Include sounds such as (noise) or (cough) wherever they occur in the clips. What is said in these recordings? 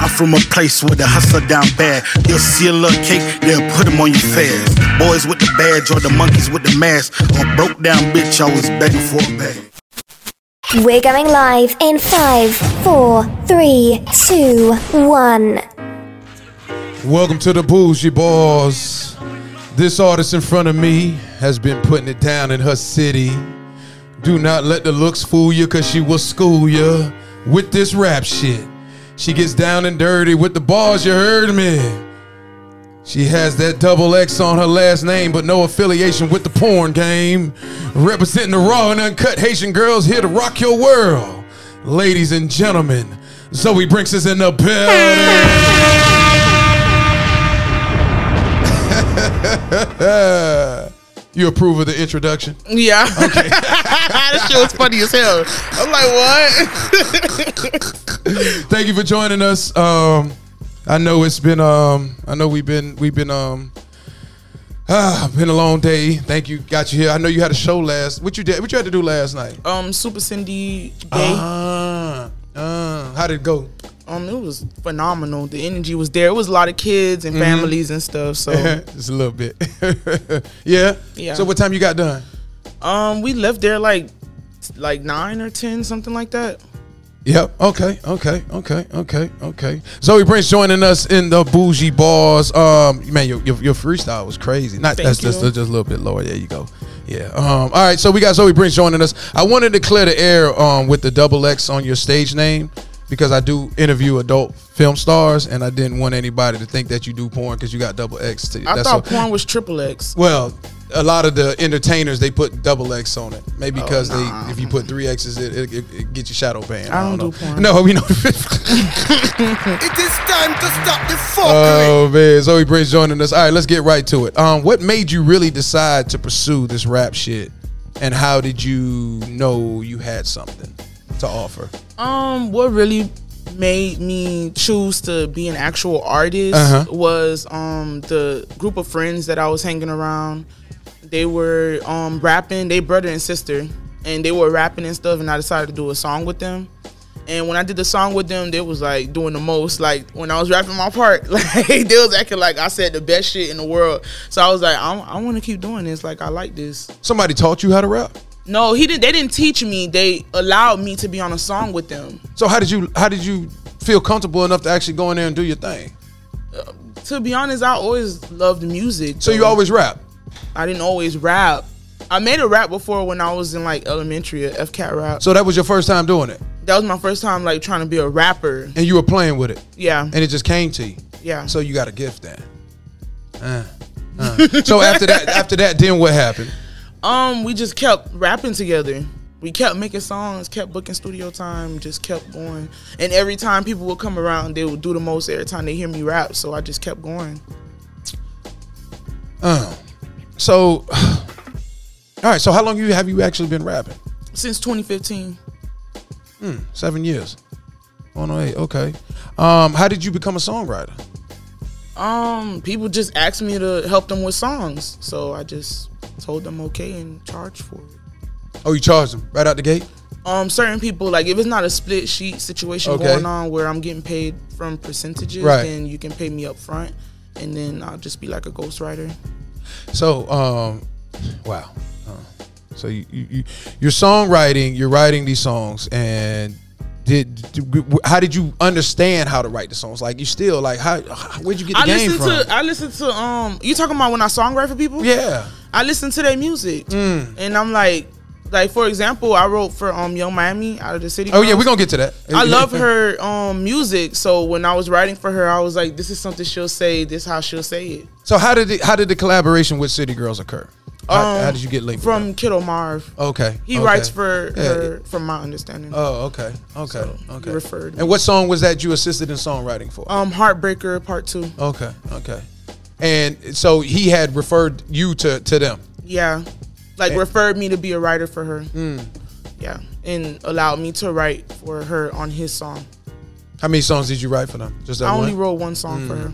I'm from a place where the hustler down bad. You'll see a little cake, they'll put them on your fast. Boys with the badge or the monkeys with the mask. Or broke down bitch, always begging for a bag. We're going live in five, four, three, two, one. Welcome to the Bougie Barz. This artist in front of me has been putting it down in her city. Do not let the looks fool you, cause she will school you with this rap shit. She gets down and dirty with the bars, you heard me. She has that double X on her last name, but no affiliation with the porn game. Representing the raw and uncut Haitian girls here to rock your world. Ladies and gentlemen, Zoey Brinxx is in the building. (laughs) you approve of the introduction? Yeah. Okay. (laughs) that shit was funny as hell. I'm like, what? (laughs) Thank you for joining us. Um, I know it's been um, I know we've been we've been um Ah, been a long day. Thank you. Got you here. I know you had a show last. What you did? What you had to do last night? Um, Super Cindy Day. Uh, uh, how did it go? Um, it was phenomenal. The energy was there. It was a lot of kids and families and stuff. So (laughs) Just a little bit. (laughs) yeah. Yeah. So what time you got done? um, we left there like like nine or ten, something like that. Yep. Okay. Okay. Okay. Okay. Okay. Zoey Brinxx joining us in the Bougie Barz. Um, man, your, your, your freestyle was crazy. Not Thank that's just just a little bit lower. There you go. Yeah. Um. All right. So we got Zoey Brinxx joining us. I wanted to clear the air um with the double X on your stage name because I do interview adult film stars and I didn't want anybody to think that you do porn because you got double X. To, I that's thought all- porn was triple X. well, a lot of the entertainers they put double X on it. Maybe because Oh, nah. they if you put three X's, it, it, it, it get you shadow banned. I don't know. do porn. No, we know. (laughs) It is time to stop the fuckery. oh man, Zoey Brinxx joining us. All right, let's get right to it. Um, what made you really decide to pursue this rap shit, and how did you know you had something to offer? Um, what really made me choose to be an actual artist Uh-huh. was um the group of friends that I was hanging around. They were um rapping, they brother and sister, and they were rapping and stuff, and I decided to do a song with them. And when I did the song with them, they was like doing the most. Like when I was rapping my part, (laughs) like they was acting like I said the best shit in the world. So I was like, I, I want to keep doing this. Like I like this. Somebody taught you how to rap. No, he didn't. They didn't teach me. They allowed me to be on a song with them. So how did you how did you feel comfortable enough to actually go in there and do your thing? To be honest, I always loved music. So you always rap. I didn't always rap. I made a rap before when I was in like elementary, a FCAT rap. So that was your first time doing it, that was my first time like trying to be a rapper. and you were playing with it, Yeah, and it just came to you. yeah. So you got a gift then. Uh, uh. So after that, after that, then what happened? Um, we just kept rapping together. We kept making songs, kept booking studio time, just kept going. And every time people would come around, they would do the most every time they hear me rap. So I just kept going. Uh, so, (sighs) all right. So how long you have you actually been rapping? Since 2015. Seven years. Oh eight. Okay. Um, how did you become a songwriter? Um, people just asked me to help them with songs, so I just told them okay and charged for it. Oh, you charged them right out the gate. Um, certain people like if it's not a split sheet situation Okay. going on where I'm getting paid from percentages, Right. then you can pay me up front, and then I'll just be like a ghostwriter. So, um, wow. Uh, so you, you, you you're songwriting. You're writing these songs, and did, did how did you understand how to write the songs? Like you still like how where'd you get the I game from? to I listened to um. You talking about when I songwrite for people? yeah. I listen to their music, Mm. and I'm like, like for example, I wrote for um Yung Miami out of the city. Oh yeah, we're gonna get to that. I love her um music. So when I was writing for her, I was like, this is something she'll say. This how she'll say it. So how did it, how did the collaboration with City Girls occur? How, Um, how did you get linked with From Kiddo Marv. Okay, He okay. writes for Yeah. her, from my understanding. Oh, okay, okay, So, okay. referred. And what song was that you assisted in songwriting for? um, Heartbreaker Part Two. okay, okay. And so he had referred you to to them. Yeah, like Eh. referred me to be a writer for her. Mm. Yeah, and allowed me to write for her on his song. How many songs did you write for them? Just that I one. only wrote one song for her.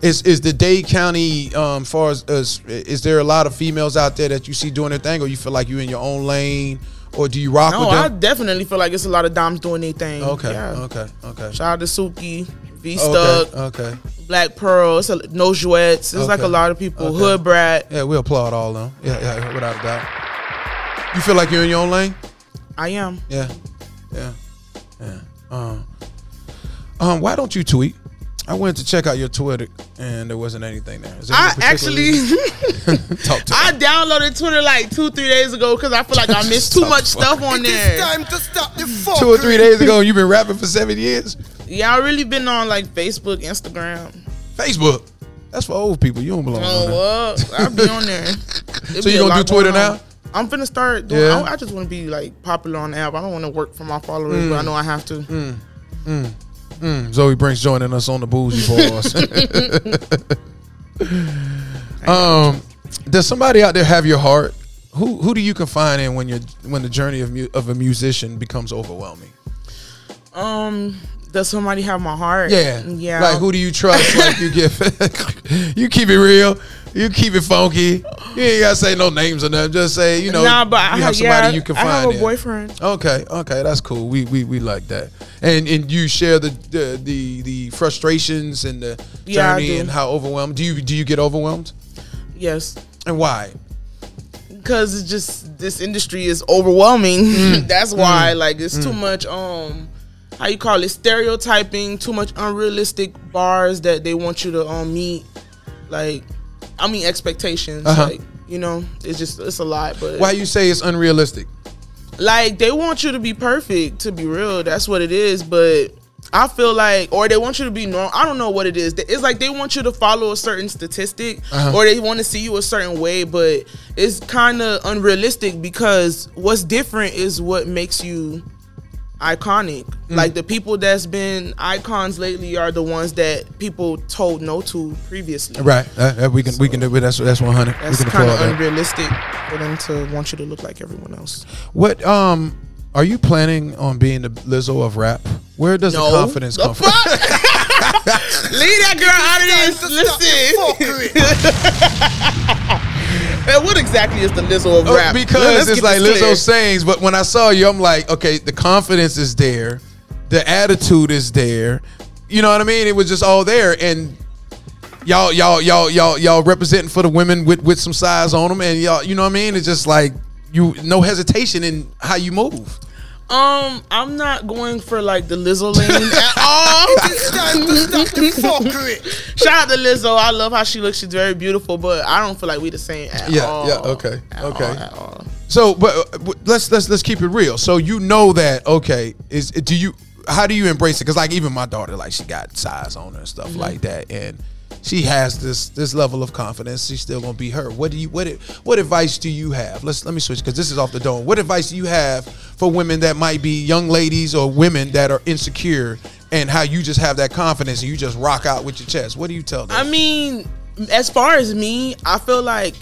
Is is the Dade County um far as, as is there a lot of females out there that you see doing their thing, or you feel like you're in your own lane, or do you rock No, with I definitely feel like it's a lot of doms doing their thing. okay, Yeah. okay, okay. Shout out to Suki, V Stuck, Okay, okay. Black Pearl, it's a, No Jouettes. It's like a lot of people. Okay. Hood Brat. Yeah, we applaud all of them. Yeah, yeah, without a doubt. You feel like you're in your own lane? I am. Yeah, yeah, yeah. Um, um, why don't you tweet? I went to check out your Twitter and there wasn't anything there. Is there I any particular actually, (laughs) (laughs) talk to I me. downloaded Twitter like two, three days ago because I feel like I missed too (laughs) much stuff on there. to stop the two or three days ago. You've been rapping for seven years. Yeah, I really been on like Facebook, Instagram. Facebook. That's for old people. You don't belong on Oh, what? I'll be on there. (laughs) So you gonna do Twitter now? I'm finna start doing. Yeah. I, I just want to be like popular on the app. I don't want to work for my followers, but I know I have to. Mm, Zoey Brinxx joining us on the bougie (laughs) boys. (laughs) um, does somebody out there have your heart? Who who do you confide in when you when the journey of mu- of a musician becomes overwhelming? Um, does somebody have my heart? Yeah, yeah. Like who do you trust? (laughs) like you give, (laughs) you keep it real. You keep it funky. You ain't gotta say no names or nothing. Just say you know. nah, but I you have somebody yeah, you can I find. have a in. boyfriend. Okay, okay, that's cool. We we, we like that. And and you share the the the, the frustrations and the Yeah, journey and how overwhelmed. Do you do you get overwhelmed? Yes. And why? because it's just this industry is overwhelming. Mm. (laughs) That's why like it's too much um how you call it stereotyping, too much unrealistic bars that they want you to um meet. Like I mean expectations. Uh-huh. Like you know, it's just it's a lot. But Why you say it's unrealistic? like they want you to be perfect to be real that's what it is but i feel like or they want you to be normal i don't know what it is it's like they want you to follow a certain statistic Uh-huh. or they want to see you a certain way but it's kind of unrealistic because what's different is what makes you iconic Mm. like the people that's been icons lately are the ones that people told no to previously Right. Uh, uh, we can we can do that's that's one hundred. That's kind of applaud that. unrealistic for them to want you to look like everyone else What um are you planning on being the Lizzo of rap? Where does the confidence The come from? fuck? (laughs) Leave that girl out of this. Listen. (laughs) And what exactly is the Lizzo of Oh, rap? because Let's it's like Lizzo clear. sayings, but when I saw you, I'm like, okay, the confidence is there, the attitude is there. You know what I mean? It was just all there, and y'all, y'all, y'all, y'all, y'all representing for the women with with some size on them, and y'all, you know what I mean? It's just like you, no hesitation in how you move. Um, I'm not going for like the Lizzo lane at (laughs) all. It's time to stop the fuckery. Shout out to Lizzo. I love how she looks. She's very beautiful, but I don't feel like we the same at Yeah, all. yeah, okay, At okay. all, at all. So, but uh, but let's let's let's keep it real. So you know that okay? Is do you how do you embrace it? Because like even my daughter, like she got size on her and stuff like that, and she has this this level of confidence. She's still gonna be her. What do you what what advice do you have? Let's let me switch because this is off the dome. What advice do you have for women that might be young ladies or women that are insecure? And how you just have that confidence and you just rock out with your chest. What do you tell them? I mean, as far as me, I feel like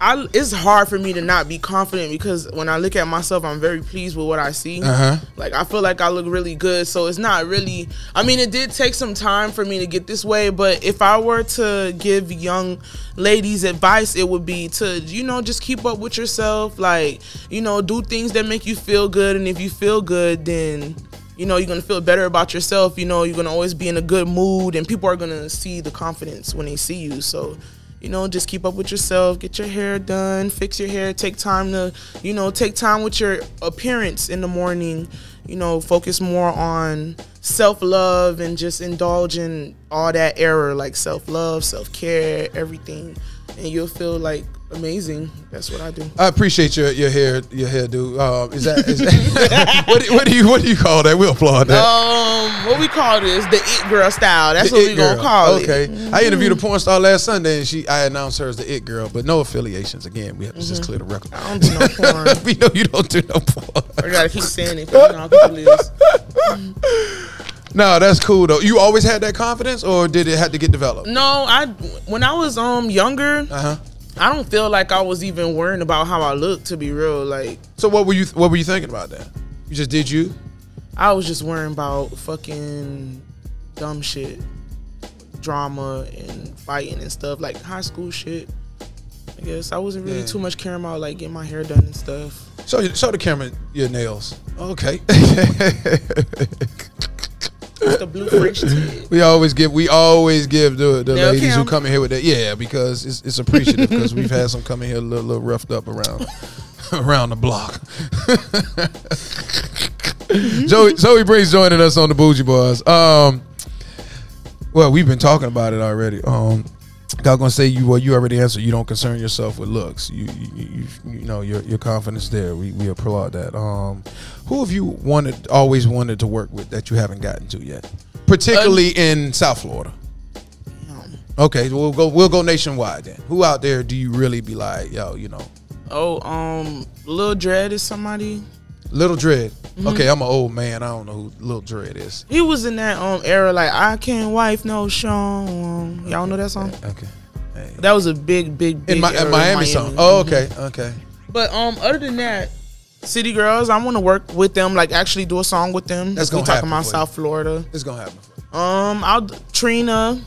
I it's hard for me to not be confident because when I look at myself, I'm very pleased with what I see. Uh-huh. Like I feel like I look really good, so it's not really. I mean, it did take some time for me to get this way, but if I were to give young ladies advice, it would be to you know just keep up with yourself, like you know do things that make you feel good, and if you feel good, then you know you're gonna feel better about yourself you know you're gonna always be in a good mood and people are gonna see the confidence when they see you so you know just keep up with yourself get your hair done fix your hair take time to you know take time with your appearance in the morning you know focus more on self-love and just indulge in all that error like self-love self-care everything. And you'll feel like amazing that's what i do I appreciate your your hair your hairdo. Uh, is that, is that (laughs) what, do- what do you what do you call that? We'll applaud that. um what we call this the it girl style that's The what we gonna Girl. call okay. it I interviewed a porn star last Sunday, and she I announced her as the it girl, but no affiliations. Again, we have to just clear the record. I don't do no (laughs) porn. we know you don't do no porn. I gotta keep saying it. 'cause You know how people (laughs) no, that's cool though. You always had that confidence, or did it have to get developed? No, I when I was um younger, Uh huh. I don't feel like I was even worrying about how I looked To be real, like So what were you what were you thinking about that? You just did you? I was just worrying about fucking dumb shit, drama and fighting and stuff, like high school shit. I guess I wasn't really Yeah. too much caring about like getting my hair done and stuff. Show you, show the camera your nails. Okay. (laughs) the blue French (laughs) tip. we always give we always give the, the Nail ladies who come in here with that. Yeah, because it's, it's appreciative because we've had some come in here a little, little roughed up around (laughs) around the block. (laughs) Joey Zoey Brinxx joining us on the Bougie Barz. Um, well, we've been talking about it already. Um, I was gonna say you well, you already answered. You don't concern yourself with looks. You you, you, you know your your confidence there. We we applaud that. Um, who have you wanted always wanted to work with that you haven't gotten to yet, particularly in South Florida? Okay, we'll go we'll go nationwide then. Who out there do you really be like, yo, you know, Oh, um, Lil Dread is somebody. Little Dread? Mm-hmm. Okay, I'm an old man. I don't know who Little Dread is. He was in that um era like I can't wife no Sean. Y'all know that song? Okay, hey. That was a big, big, big in, my, in Miami, song. Oh, okay, okay. But um, other than that, City Girls, I want to work with them, like actually do a song with them. That's we gonna talking happen about. South Florida. It's gonna happen. Um, I'll Trina.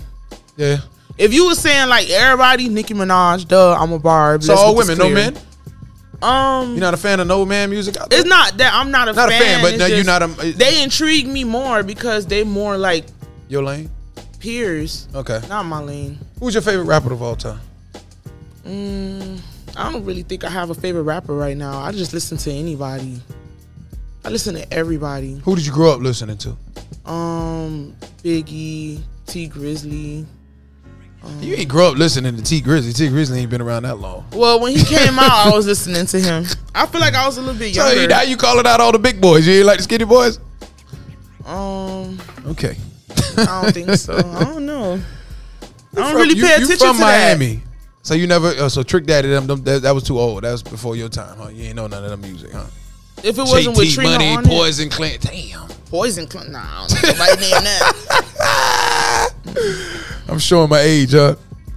Yeah. If you were saying like everybody, Nicki Minaj, duh, I'm a barb. So all women, no men. Um, You're not a fan of no man music it's not that I'm not a Not a fan, fan, but no, you're not a- They intrigue me more because they more like Your lane. peers, Okay. not my lane. Who's your favorite rapper of all time? Mm, I don't really think I have a favorite rapper right now. I just listen to anybody. I listen to everybody. Who did you grow up listening to? Um, Biggie, Tee Grizzley. You ain't grow up listening to Tee Grizzley. Tee Grizzley ain't been around that long. Well, when he came out, I was listening to him. I feel like I was a little bit (laughs) So younger. now you calling out all the big boys. You ain't like the skinny boys? um, Okay. I don't think so. I don't know. (laughs) I don't From- really you- pay you attention from to that. Miami. So you never, uh, so Trick Daddy, them, them that, that was too old. That was before your time, huh? You ain't know none of them music, huh? If it wasn't with JT Trina Money, on it, Poison Clan. Damn. Poison Cl- Nah, I don't know nobody name that. (laughs) I'm showing my age, huh? (laughs)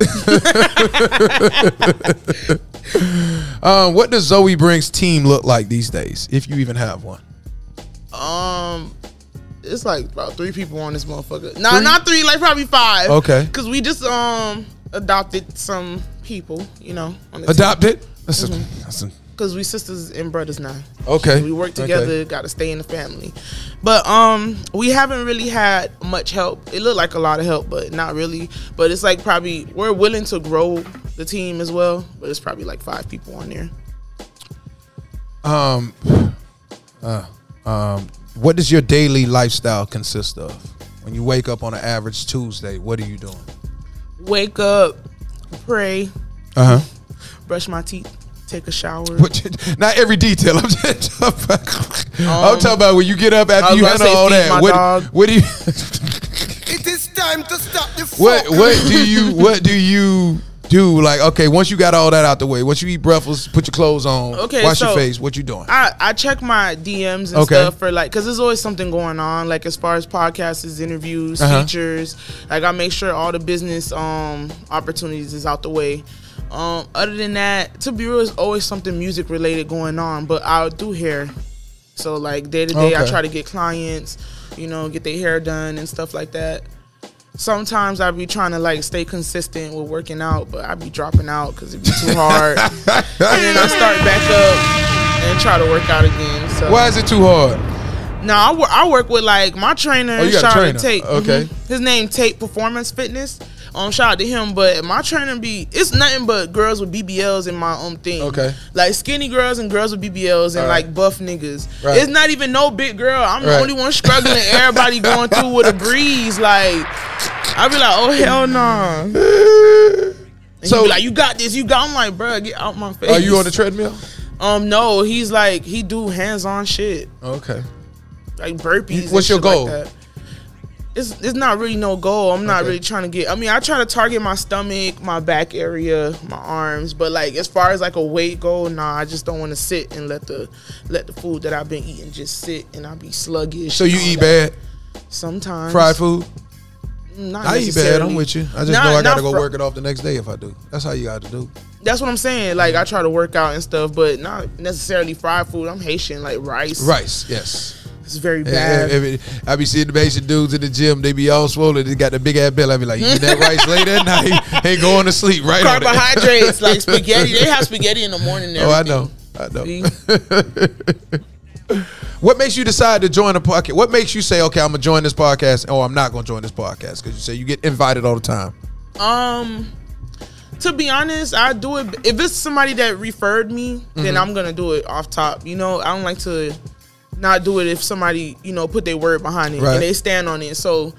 um, what does Zoey Brinxx team look like these days, if you even have one? Um, it's like about three people on this motherfucker. Nah, Three? not three, like probably five. Okay. Cause we just um adopted some people, you know, on the Adopted? That's a- Mm-hmm. that's a- Cause we sisters and brothers now. okay. We work Okay. together, got to stay in the family. But um, we haven't really had much help. It looked like a lot of help, but not really. But it's like probably we're willing to grow the team as well. But it's probably like five people on there. Um, uh, um, what does your daily lifestyle consist of? When you wake up on an average Tuesday, what are you doing? Wake up, pray, Uh huh. brush my teeth, take a shower. Not every detail. (laughs) I'm just. I'm talking about when you get up after you about handle all that. What, dog. what do you? It is time to stop the (laughs) What fuckery. what do you what do you do? Like okay, once you got all that out the way, once you eat breakfast, put your clothes on, Okay, wash your face. What you doing? I, I check my DMs and Okay. stuff for like, cause there's always something going on. Like as far as podcasts, interviews, Uh-huh. features. Like I make sure all the business um opportunities is out the way. Um, other than that, to be real, there's always something music related going on. But I'll do hair, so like day to day, I try to get clients, you know, get their hair done and stuff like that. Sometimes I be trying to like stay consistent with working out, but I be dropping out because it be too hard. (laughs) and then I start back up and try to work out again. So Why is it too hard? no, I work. I work with like my trainer. Oh, you got a trainer. Tate. Okay. Mhm. His name Tate Performance Fitness. Um, shout out to him. But my trainer be it's nothing but girls with BBLs in my own thing. Okay. Like skinny girls and girls with BBLs and right. like buff niggas. Right. It's not even no big girl. I'm Right. the only one struggling. (laughs) Everybody going through with a breeze. Like I be like, oh hell no. And So- like, you got this. You got. I'm like, bro, get out my face. Are you on the treadmill? Um, no. He's like, he do hands on shit Okay. like burpees. What's your goal? Like that. It's it's not really no goal. I'm not Okay. really trying to get. I mean, I try to target my stomach, my back area, my arms. But like as far as like a weight goal, nah, I just don't want to sit and let the let the food that I've been eating just sit and I be sluggish. So you eat that. bad? sometimes. Fried food? Not I eat bad. I'm with you. I just Not- know I gotta go fri- work it off the next day if I do. That's how you got to do. That's what I'm saying. Like I try to work out and stuff, but not necessarily fried food. I'm Haitian, like rice. Rice, yes. It's very bad. if it- I be seeing the Asian dudes in the gym. They be all swollen. They got the big ass belly. I be like, you eat that rice late at night? (laughs) Ain't going to sleep right. Carbohydrates like (laughs) spaghetti. They have spaghetti in the morning. Oh, I know. I know. (laughs) What makes you decide to join a podcast? What makes you say, okay, I'm gonna join this podcast, or I'm not gonna join this podcast? Because you say you get invited all the time. Um, to be honest, I do it if it's somebody that referred me, then I'm gonna do it off top. You know, I don't like to not do it if somebody you know put their word behind it Right. and they stand on it. So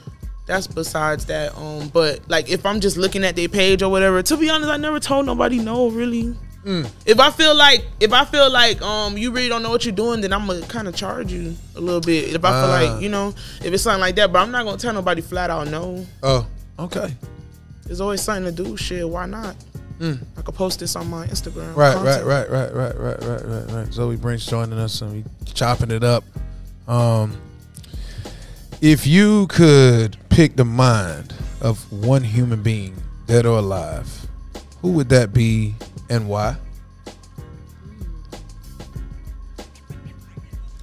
that's besides that. Um, but like if I'm just looking at their page or whatever, to be honest, I never told nobody no. Really, if I feel like if I feel like um you really don't know what you're doing, then I'm gonna kind of charge you a little bit. If I feel Ah. like you know if it's something like that, but I'm not gonna tell nobody flat out no. Oh, okay. There's always something to do. Shit, why not? I could post this on my Instagram. Right, content. right, right, right, right, right, right, right, right. Zoey Brinxx joining us and we chopping it up. Um, if you could pick the mind of one human being, dead or alive, who would that be and why?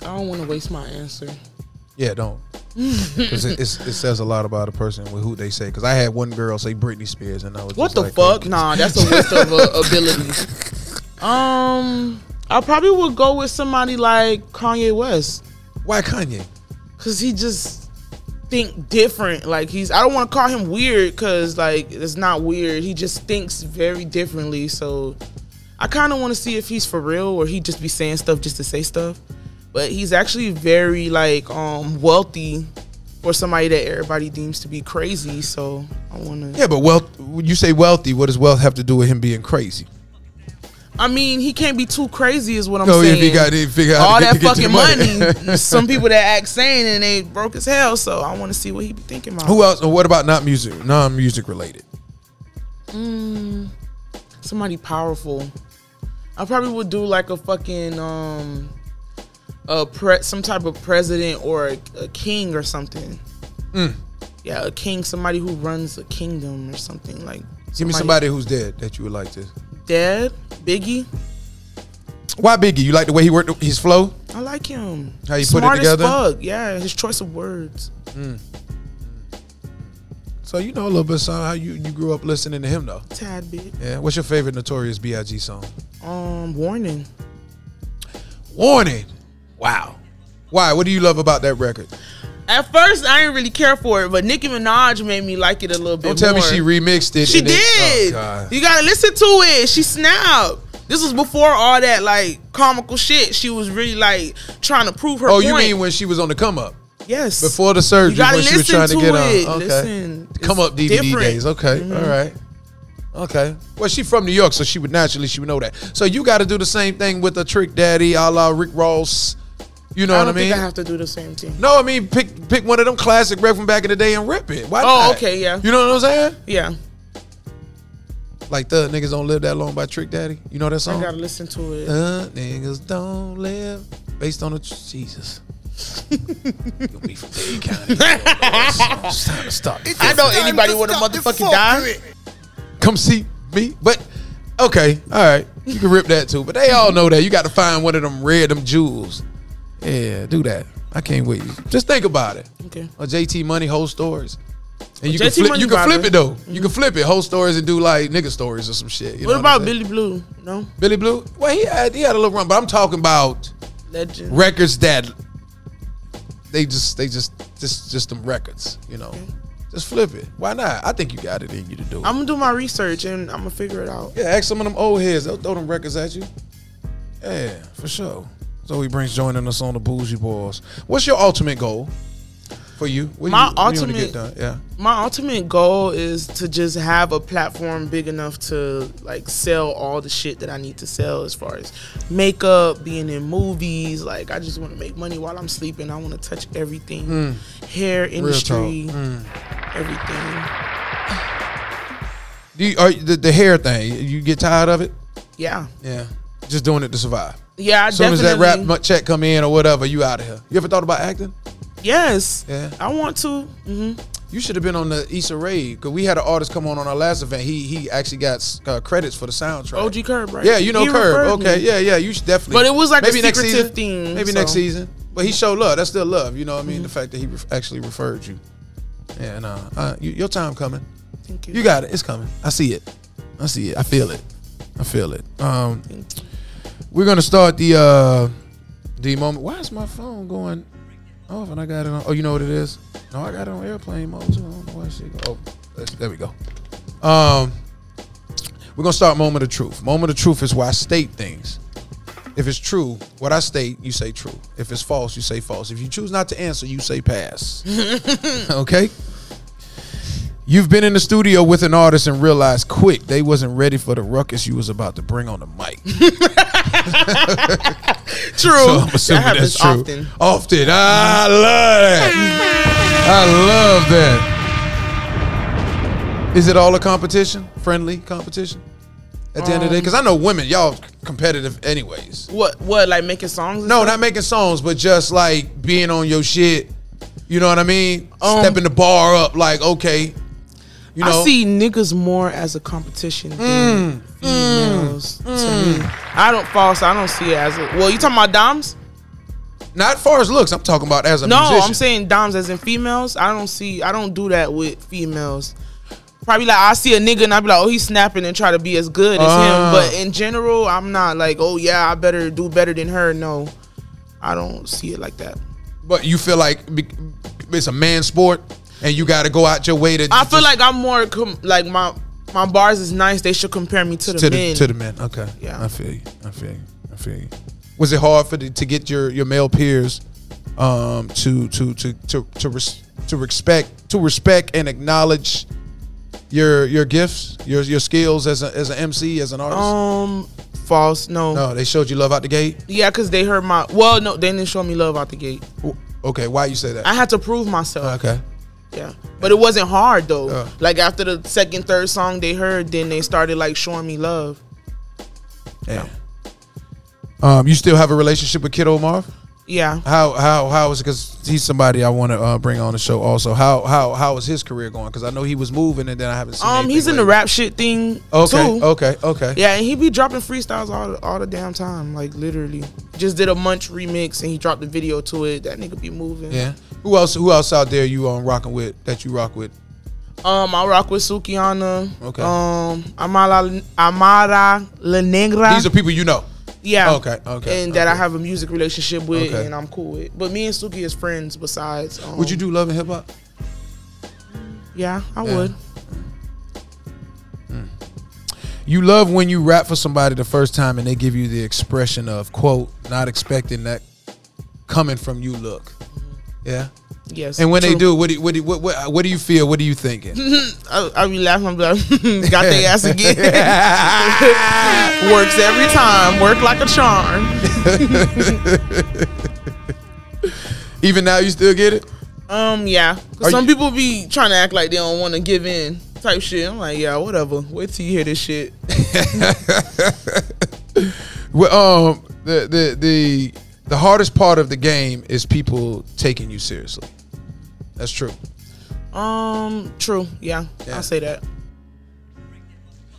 I don't want to waste my answer. Yeah, don't. (laughs) Because it, it says a lot about a person with who they say. Because I had one girl say Britney Spears, and I was What the like, fuck? Nah, that's a waste of uh, (laughs) ability. Um, I probably would go with somebody like Kanye West, Why Kanye? cause he just think different. Like he's, I don't want to call him weird, cause like it's not weird. He just thinks very differently. So I kind of want to see if he's for real or he just be saying stuff just to say stuff. But he's actually very like um wealthy for somebody that everybody deems to be crazy. So I want to. Yeah, but wealth. When you say wealthy, what does wealth have to do with him being crazy? I mean, he can't be too crazy, is what I'm No, saying. if he got to figure out all that get, to get to fucking the money. (laughs) some people that act sane and they broke as hell. So I want to see what he be thinking about. Who else? Or what about not music, non music related? Mm, Somebody powerful. I probably would do like a fucking um, a pre- some type of president or a, a king or something. Mm. Yeah, a king, somebody who runs a kingdom or something like. Give me somebody who's dead that you would like to. dead. Biggie. Why Biggie? You like the way he worked his flow? I like him. How you put it together? As fuck. Yeah, his choice of words. So you know a little bit of song how you, you grew up listening to him though. Tad bit. Yeah. What's your favorite Notorious B.I.G. song? Um, warning. Warning. Wow. Why? What do you love about that record? At first, I didn't really care for it, but Nicki Minaj made me like it a little bit. Don't tell more. me she remixed it. She it- did. oh God. you gotta listen to it. She snapped. This was before all that like comical shit. She was really like trying to prove her. Oh, point. you mean when she was on the come up yes before the surgery when she was trying to, to get it. on? Okay. Listen, come up DVD different. days. Okay. Mhm. All right. Okay. Well, she from New York, so she would naturally she would know that. So you got to do the same thing with a Trick Daddy, a la Rick Ross. You know I what I mean? think I have to do the same thing. no, I mean pick pick one of them classic rap from back in the day and rip it. Why Oh, not? okay, yeah. You know what I'm saying? Yeah, Like the niggas don't live that long by Trick Daddy. You know that song? I gotta listen to it. Uh, niggas don't live based on the Jesus. (laughs) you gonna be from Dade County. it's time to stop. I know anybody have stop motherfucking died. Come see me. But okay, all right. You can rip that too. But they all know that. You got to find one of them red them jewels. Yeah, do that. I can't wait. Just think about it. Okay. Or JT Money whole stories. And you can flip, you can flip it though. You can mm-hmm. flip it whole stories and do like nigga stories or some shit. You What about I'm? Billy Blue? No Billy Blue? Well, he had he had a little run, but I'm talking about legend. records that they just they just just just them records, you know. Just flip it. Why not? I think you got it in you to do it. I'm gonna do my research and I'm gonna figure it out. yeah, ask some of them old heads. They'll throw them records at you. Yeah, for sure. Zoey Brinxx joining us on the Bougie Barz. What's your ultimate goal for you? What My you, you ultimate- get done? Yeah. My ultimate goal is to just have a platform big enough to like sell all the shit that I need to sell as far as makeup, being in movies. Like I just want to make money while I'm sleeping. I want to touch everything, mm. hair industry, mm. everything. Do you, are, the, the hair thing, you get tired of it? Yeah, Yeah. Just doing it to survive. Yeah. I As soon as that rap check come in or whatever, you out of here. You ever thought about acting? yes, Yeah. I want to. hmm You should have been on the Issa Rae because we had an artist come on on our last event. He he actually got uh, credits for the soundtrack. OG Curb, right? Yeah, you know He Curb. Okay, me. yeah, yeah. You should definitely. But it was like a next season. thing, Maybe so- next season. But he showed love. That's still love. You know what I mean? Mm-hmm. The fact that he re- actually referred you. Yeah, no. Uh, you, your time coming. Thank you. You got it. It's coming. I see it. I see it. I feel it. I feel it. Um, We're gonna start the uh the moment. Why is my phone going off and I got it on? Oh, you know what it is? No, I got it on airplane mode too. I don't know why she go. Oh, there we go. Um, we're gonna start moment of truth. Moment of truth is where I state things. If it's true, what I state, you say true. If it's false, you say false. If you choose not to answer, you say pass. (laughs) okay. You've been in the studio with an artist and realized quick they wasn't ready for the ruckus you was about to bring on the mic. (laughs) (laughs) True. So I'm assuming happens that's true. often. Often. I love that. I love that. Is it all a competition? Friendly competition? At the end of the day? Um, Because I know women, y'all competitive anyways. What? What? Like making songs? No, stuff? not making songs, but just like being on your shit. You know what I mean? Um, Stepping the bar up, like, okay. You know, I see niggas more as a competition than mm, mm, females. To mm. me, I don't false. I don't see it as a. Well, you talking about doms? not far as looks. I'm talking about as a No, musician. I'm saying doms as in females. I don't see. I don't do that with females. Probably like I see a nigga and I be like, oh, he's snapping and try to be as good as Ah. him. Uh-huh. But in general, I'm not like, oh yeah, I better do better than her. No, I don't see it like that. But you feel like it's a man sport, and you got to go out your way to. I feel just- like I'm more com- like my my bars is nice. They should compare me to the to men. the to the men. Okay, Yeah. I feel you. I feel you. I feel you. Was it hard for the, to get your your male peers um, to to to to to, res, to respect to respect and acknowledge your your gifts, your your skills as a as an MC, as an artist? um, false. No. no, they showed you love out the gate. Yeah, because they heard my. Well, no, they didn't show me love out the gate. Okay, why you say that? I had to prove myself. okay, Yeah, but it wasn't hard though. Yeah. Like after the second, third song they heard, then they started like showing me love. yeah. Um, you still have a relationship with Kid Marv? Yeah. How how how is it? Because he's somebody I want to uh, bring on the show. Also, how how how is his career going? Because I know he was moving, and then I haven't seen. Um, he's in the rap shit thing Okay, too. okay, okay. Yeah, and he be dropping freestyles all all the damn time, like literally. Just did a Munch remix and he dropped the video to it. That nigga be moving. Yeah. Who else? Who else out there you um rocking with that you rock with? Um, I rock with Sukihana. Okay. Um, Amara Amara La Negra. These are people you know. Yeah. Okay, okay, And that I have a music relationship with, Okay. and I'm cool with. But me and Suki is friends. Besides, um, Would you do love and hip hop? Yeah, I Yeah. would. You love when you rap for somebody the first time and they give you the expression of quote, not expecting that coming from you. Look, yeah. Yes. And when they do, what do you, what, do you, what, what what do you feel? What are you thinking? (laughs) I, I be laughing. I'm like, (laughs) got their ass again. (laughs) Works every time. Work like a charm. Even now, you still get it. Um, yeah. 'Cause Are some you- people be trying to act like they don't want to give in, type shit. I'm like, yeah, whatever. Wait till you hear this shit. Well, um, the the the the hardest part of the game is people taking you seriously. That's true. Um, true. Yeah, Yeah. I'll say that.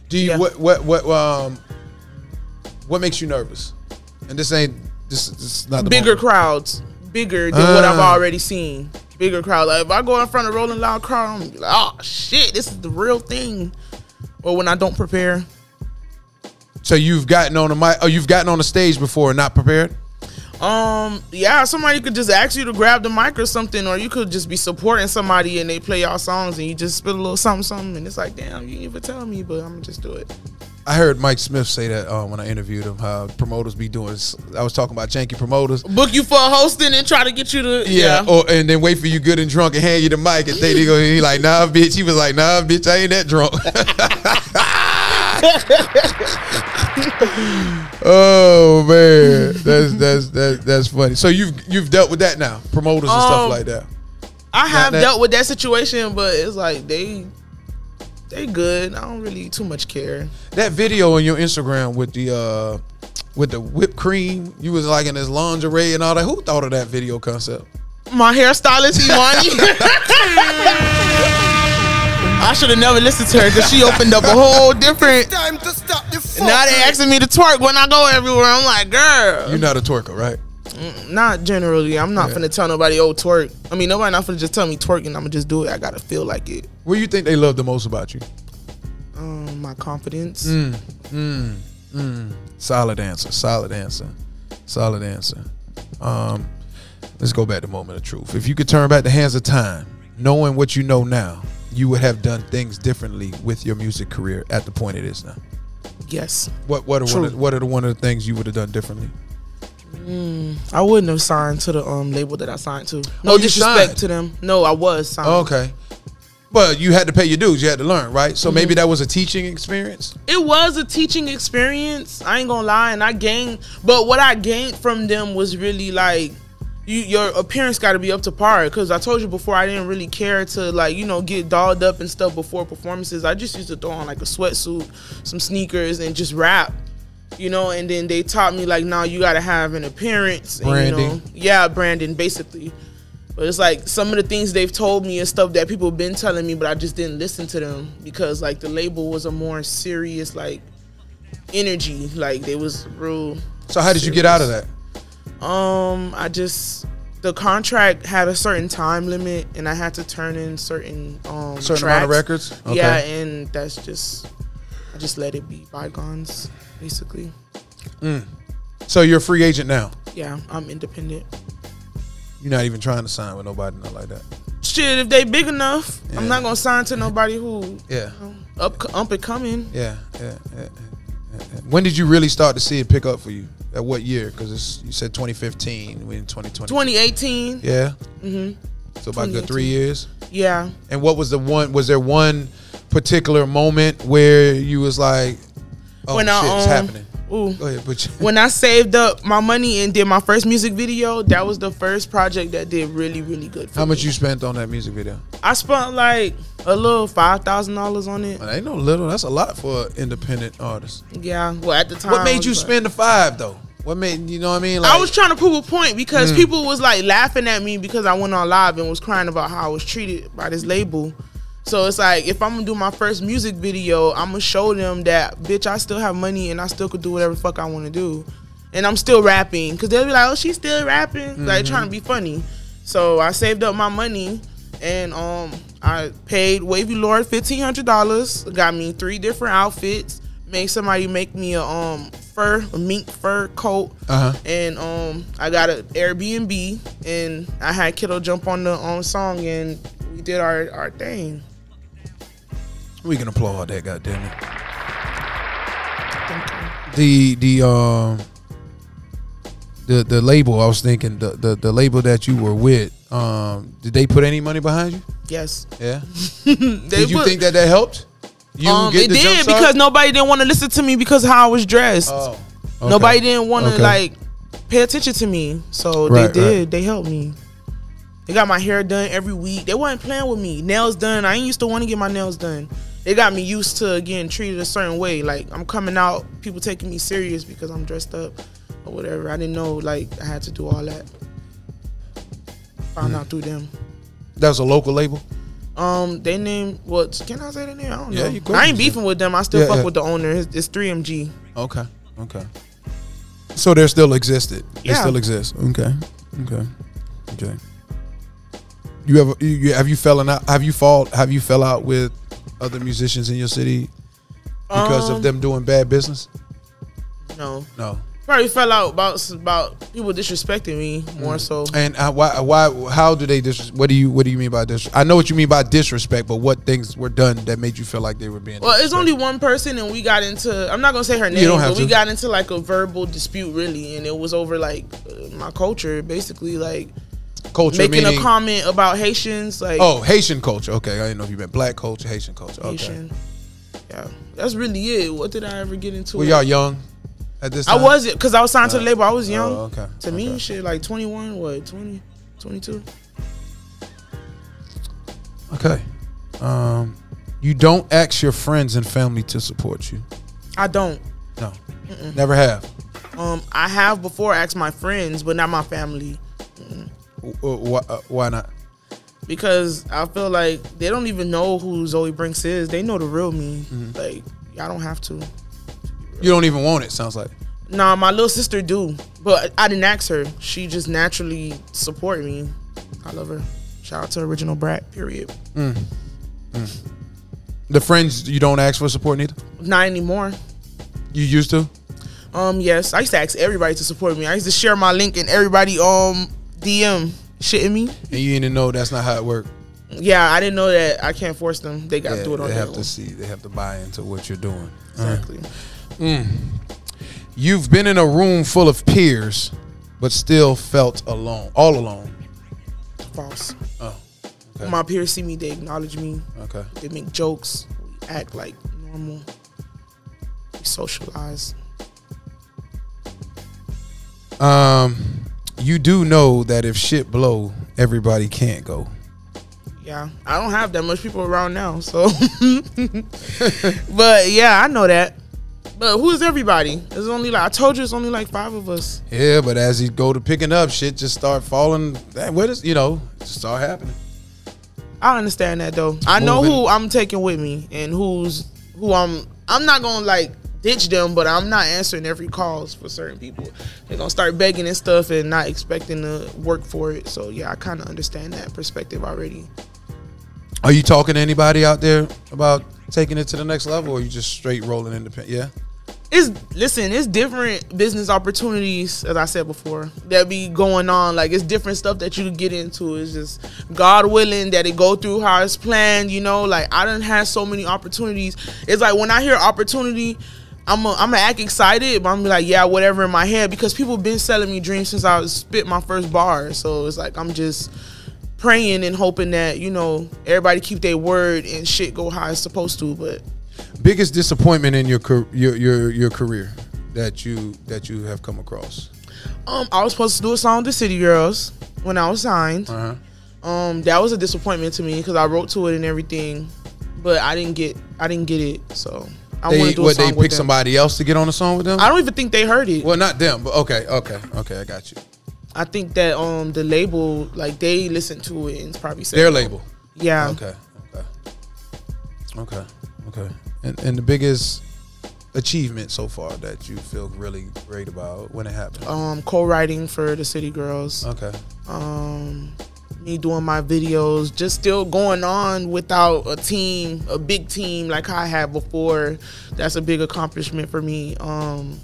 Do you Yeah. what what what um what makes you nervous? And this ain't this, this is not the Bigger moment. crowds, bigger than what I've Ah. already seen. Bigger crowd. Like if I go in front of Rolling Loud crowd, I'm like, oh shit, this is the real thing. Or when I don't prepare. So you've gotten on the mic, oh, you've gotten on the stage before and not prepared. Um, yeah, somebody could just ask you to grab the mic or something, or you could just be supporting somebody and they play y'all songs and you just spit a little something, something, and it's like, damn, you didn't even tell me, but I'm gonna just do it. I heard Mike Smith say that uh, when I interviewed him. How promoters be doing. I was talking about janky promoters. Book you for a hosting and try to get you to Yeah, yeah. Or, and then wait for you good and drunk and hand you the mic and think they go. He like, nah, bitch. He was like, nah, bitch. I ain't that drunk. (laughs) (laughs) (laughs) oh man, that's that's that's that's funny. So you've you've dealt with that now, promoters and stuff Um, like that. I have that- dealt with that situation, but it's like they they good. I don't really too much care. That video on your Instagram with the uh with the whipped cream, you was like in this lingerie and all that. Who thought of that video concept? My hairstylist Imani. (laughs) I should have never listened to her because she opened up a whole different. Time to stop the fuck. Now they asking me to twerk when I go everywhere. I'm like, girl. You're not a twerker, right? Not generally. I'm not Yeah. finna tell nobody, oh, twerk. I mean, nobody not finna just tell me twerk and I'm gonna just do it. I gotta feel like it. What do you think they love the most about you? Um, my confidence. Mm, mm, Solid answer. Solid answer. Solid answer. Um, let's go back to moment of truth. If you could turn back the hands of time, knowing what you know now, you would have done things differently with your music career at the point it is now. Yes. What what are one of, what are the one of the things you would have done differently? I wouldn't have signed to the um label that I signed to. No Oh, disrespect signed? to them. No, I was signed. Okay. But you had to pay your dues. You had to learn, right? So Mm-hmm. maybe that was a teaching experience. It was a teaching experience. I ain't gonna lie, and I gained. But what I gained from them was really like, you your appearance got to be up to par. Because I told you before, I didn't really care to like you know get dolled up and stuff before performances. I just used to throw on like a sweatsuit, some sneakers, and just rap. You know, and then they taught me like, now you gotta have an appearance. And, you know, yeah, brandon basically. But it's like some of the things they've told me and stuff that people have been telling me, but I just didn't listen to them because like the label was a more serious like energy. Like they was real. So how did you get out of that? Um, I just the contract had a certain time limit, and I had to turn in certain um Certain amount of records? Okay. Yeah, and that's just I just let it be bygones, basically. So you're a free agent now. Yeah, I'm independent. You're not even trying to sign with nobody not like that. Shit, if they big enough, Yeah. I'm not gonna sign to nobody who Yeah. up up and coming. Yeah, yeah, yeah, yeah. When did you really start to see it pick up for you? At what year? Because you said 2015. We in 2020. 2018. Yeah. Mm-hmm. So about good three years. Yeah. And what was the one? Was there one particular moment where you was like, "Oh When shit, I, it's um, happening"? Ooh. Go ahead, but you, When I saved up my money and did my first music video, that was the first project that did really, really good. For me. how much you spent on that music video? I spent like a little five thousand dollars on it. Well, ain't no little. That's a lot for an independent artist. Yeah. Well, at the time, What made you like- spend the five though? What made you know what I mean? I was trying to prove a point because Mm. people was like laughing at me because I went on live and was crying about how I was treated by this label. So it's like if I'm gonna do my first music video, I'm gonna show them that bitch I still have money and I still could do whatever the fuck I want to do, and I'm still rapping because they'll be like, oh she's still rapping, like Mm-hmm. trying to be funny. So I saved up my money and um I paid Wavy Lord fifteen hundred dollars, got me three different outfits, made somebody make me a um fur a mink fur coat Uh-huh. and um I got an Airbnb and I had Kiddo jump on the um, song and we did our our thing. We can applaud that, goddamn it. Thank you. The the um the the label. I was thinking the the, the label that you were with. Um, did they put any money behind you? Yes. Yeah. (laughs) Did you put- think that that helped? You um, it did because nobody didn't want to listen to me because how I was dressed. Oh, okay. Nobody didn't want to Okay. like pay attention to me, so Right, they did. right. They helped me. They got my hair done every week. They wasn't playing with me. Nails done. I ain't used to want to get my nails done. They got me used to getting treated a certain way. Like I'm coming out, people taking me serious because I'm dressed up or whatever. I didn't know like I had to do all that. Found out through them. That was a local label. Um, they named what? Can I say the name? I don't Yeah, know. you could I ain't beefing with them. I still Yeah, fuck yeah. with the owner. It's, it's 3MG. Okay. Okay. So there still existed. They still exist. Okay. Okay. Okay. You ever you, you have you fallen out have you fall have you fell out with other musicians in your city because Um, of them doing bad business? No, No. probably fell out about about people disrespecting me more so. And uh, why why how do they dis what do you what do you mean by dis I know what you mean by disrespect, but what things were done that made you feel like they were being Well, it's only one person, and we got into. I'm not gonna say her name, don't have but we got into like a verbal dispute, really, and it was over like my culture, basically, like culture making meaning a comment about Haitians, like Oh, Haitian culture. Okay, I didn't know if you meant black culture, Haitian culture. Okay. Haitian. Yeah, that's really it. What did I ever get into? Were y'all young at this I was it because I was signed to the label. I was young. Oh, okay. To me, Okay. shit, like 21, what, 20, 22? Okay. Um, you don't ask your friends and family to support you. I don't. No, never have. Um, I have before asked my friends, but not my family. Uh, why not? because I feel like they don't even know who Zoey Brinxx is. They know the real me. Mm-hmm. Like y'all don't have to. You don't even want it. Sounds like. Nah, my little sister do, but I didn't ask her. She just naturally support me. I love her. Shout out to original brat. Period. The friends you don't ask for support neither. Not anymore. You used to? Um, yes, I used to ask everybody to support me. I used to share my link and everybody um DM shitting me. And you didn't know that's not how it worked. Yeah, I didn't know that. I can't force them. They got to do it on they their have own. to see. They have to buy into what you're doing. Exactly. You've been in a room full of peers, but still felt alone, all alone. False. Oh, okay. My peers see me. They acknowledge me. Okay. They make jokes. We act like normal. We socialize. Um, you do know that if shit blow, everybody can't go. Yeah, I don't have that much people around now, so. (laughs) but yeah, I know that. But who is everybody? There's only like I told you, it's only like five of us. Yeah, but as you go to picking up, shit just start falling. That what is you know, just start happening. I understand that though. I know who I'm taking with me and who's who I'm. I'm not gonna like ditch them, but I'm not answering every calls for certain people. They're gonna start begging and stuff and not expecting to work for it. So yeah, I kind of understand that perspective already. Are you talking to anybody out there about taking it to the next level, or you just straight rolling independent? Yeah. it's listen, it's different business opportunities, as I said before, that be going on. Like it's different stuff that you get into. It's just God willing that it go through how it's planned. You know, like I done had so many opportunities. It's like when I hear opportunity. I'm a, I'm gonna act excited, but I'm gonna be like, yeah, whatever in my head because people been selling me dreams since I spit my first bar. So it's like I'm just praying and hoping that you know everybody keep their word and shit go how it's supposed to. But Biggest disappointment in your your your your career that you that you have come across. Um, I was supposed to do a song with the City Girls when I was signed. Uh huh. Um, that was a disappointment to me because I wrote to it and everything, but I didn't get I didn't get it. So I want They to do a what song they with pick them. somebody else to get on the song with them. I don't even think they heard it. well, not them, but okay, okay, okay. I got you. I think that um the label like they listened to it and it's probably said Their label. Yeah. Okay. Okay. Okay. Okay. And and the biggest achievement so far that you feel really great about when it happened. Um, co-writing for the City Girls. Okay. um me doing my videos just still going on without a team a big team like i had before. That's a big accomplishment for me. Um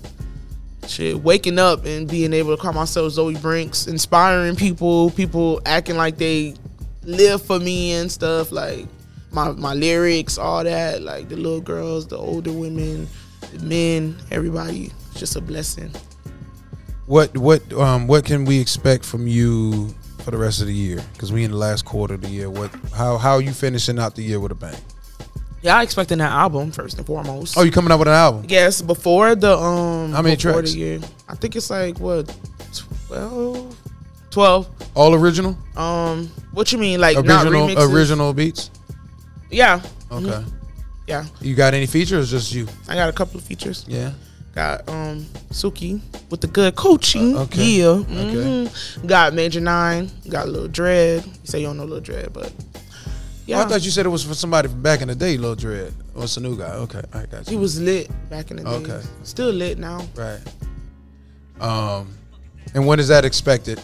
shit waking up and being able to call myself Zoey Brinxx inspiring people people acting like they live for me and stuff like my my lyrics all that like the little girls the older women the men everybody it's just a blessing. What what um what can we expect from you for the rest of the year? Because we in the last quarter of the year. What how how are you finishing out the year with a bang? yeah i expecting that album first and foremost Oh, you coming out with an album? Yes, before the um How many before tracks? The year. I think it's like what 12 12 All original? um what you mean like Original original beats? Yeah. Okay. Mhm. Yeah. You got any features? Just you? I got a couple of features. Yeah. Got um Suki with the good coaching. Uh, okay. Yeah. Okay. mhm. Got Major Nine. Got a little Dread. You say you don't know Little Dread, but yeah. Oh, I thought you said it was for somebody from back in the day, Lil Dread. Oh, it's a new guy. Okay, I got you. he was lit back in the day. Okay. Still lit now. Right. Um, and when is that expected?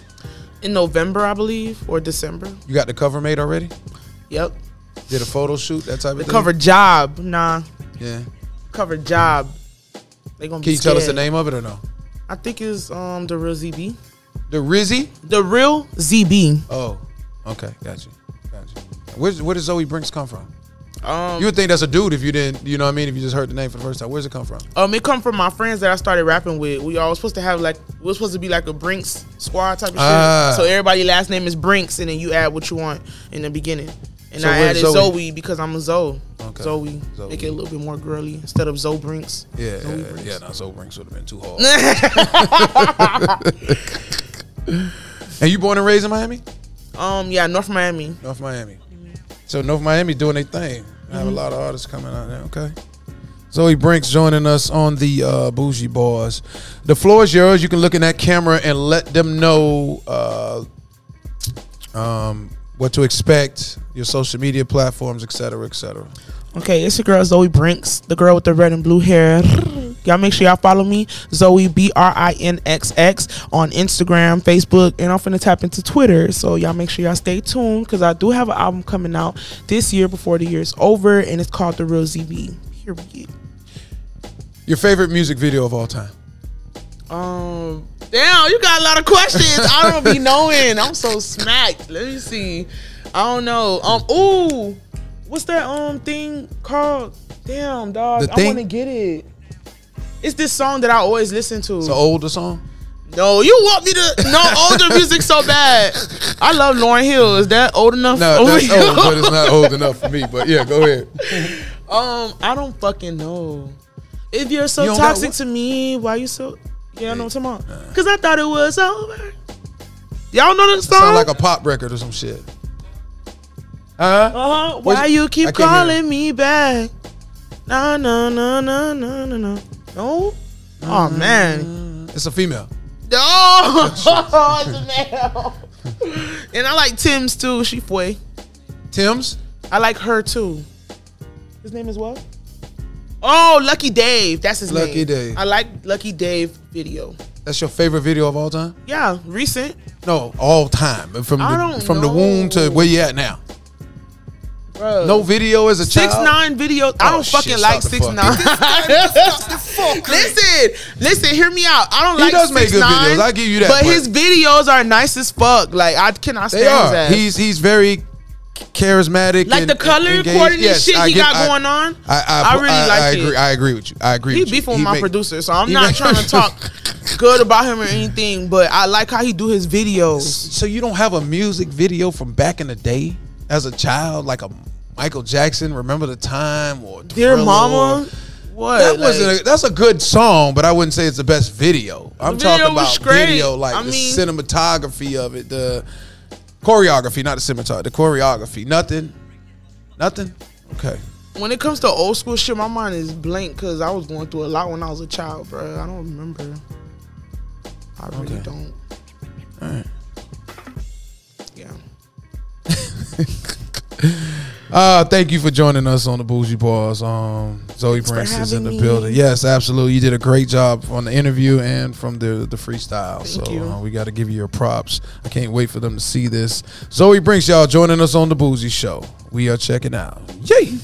In November, I believe, or December. You got the cover made already? Yep. Did a photo shoot that type of The thing? cover job. Nah. Yeah. cover job. They gonna Can you tell us the name of it or no? I think it's um the real ZB. The Rizzy. The real ZB. Oh, okay, got you, got you. Where's where does Zoey Brinxx come from? Um, You would think that's a dude if you didn't, you know what I mean? If you just heard the name for the first time, where's it come from? um, it come from my friends that I started rapping with. We all supposed to have like we are supposed to be like a Brinks squad type of Ah. shit. So everybody last name is Brinks, and then you add what you want in the beginning. And So I added Zoe? Zoe? because I'm a Zoe. Okay. Zoe. Zoe. Make it a little bit more girly instead of Zoe Brinks. Yeah, Zoe yeah, Brinks. yeah. No, Zoe Brinks would have been too hard. (laughs) and you born and raised in Miami? Um, yeah, North Miami. North Miami. So North Miami doing their thing. I have a lot of artists coming out there. Okay. Zoey Brinxx joining us on the uh, Bougie Barz. The floor is yours. You can look in that camera and let them know uh, um, what to expect, your social media platforms, et cetera, et cetera. Okay, it's your girl Zoey Brinxx, the girl with the red and blue hair. Y'all make sure y'all follow me, Zoe B R I N X X on Instagram, Facebook, and I'm finna tap into Twitter. So y'all make sure y'all stay tuned because I do have an album coming out this year before the year's over, and it's called The Real ZB. Period. Your favorite music video of all time? Um, damn, you got a lot of questions. I don't be knowing. I'm so smacked. Let me see. I don't know. Um, ooh, what's that um thing called? Damn, dog. The I Thing? want to get it. It's this song that I always listen to. It's an older song. no, you want me to know older music so bad? I love Lauryn Hill. Is that old enough? No, for that's (laughs) you? old, but it's not old enough for me. But yeah, go ahead. Um, I don't fucking know. If you're so You toxic to me, why you so? Yeah, I know what I'm talking about. Cause I thought it was over. Y'all know the song? Sound like a pop record or some shit. Huh? Uh-huh. What's- Why you keep calling me back? No, no, no, no, no, no, no. No? Oh man. It's a female. No, (laughs) it's a male. and I like Tems too. She fue. Tems. I like her too. His name is what? Oh, Lucky Daye. That's his name. Lucky Daye. I like Lucky Daye video. That's your favorite video of all time? Yeah, recent. No, all time. From I the from the womb to where you at now. Bro. No video as a Six child. nine videos. I Oh, don't shit, fucking like six fuck. nine. (laughs) Stop the fuck. listen, listen, hear me out. I don't He like does make good 6ix9ine, videos. I give you that, But, but- his videos are nice as fuck. Like I cannot stand They his ass. He's he's very charismatic. like and- the color engaged. coordinating Yes, shit I he get- got I- going on. I, I, I really I, like I it. agree. I agree with you. I agree. He with you. beefing with He my make- producer, so I'm not trying (laughs) to talk good about him or anything. But I like how he do his videos. So you don't have a music video from back in the day as a child, like a Michael Jackson, "Remember the Time" or Dear Thriller Mama, what? That Like, wasn't. A, that's a good song, but I wouldn't say it's the best video. I'm video talking about video, like I the mean- cinematography of it, the choreography, not the cinematography, the choreography. Nothing, nothing. Okay. when it comes to old school shit, my mind is blank because I was going through a lot when I was a child, bro. I don't remember. I really Okay. don't. Alright. Yeah. (laughs) Uh, thank you for joining us on the Bougie Barz. Um, Zoe for Prince is in the me. building. Yes, absolutely. You did a great job on the interview and from the the freestyle. Thank so you. Uh, we got to give you your props. I can't wait for them to see this. Zoey Brinxx, y'all joining us on the Bougie Show. We are checking out. Yay.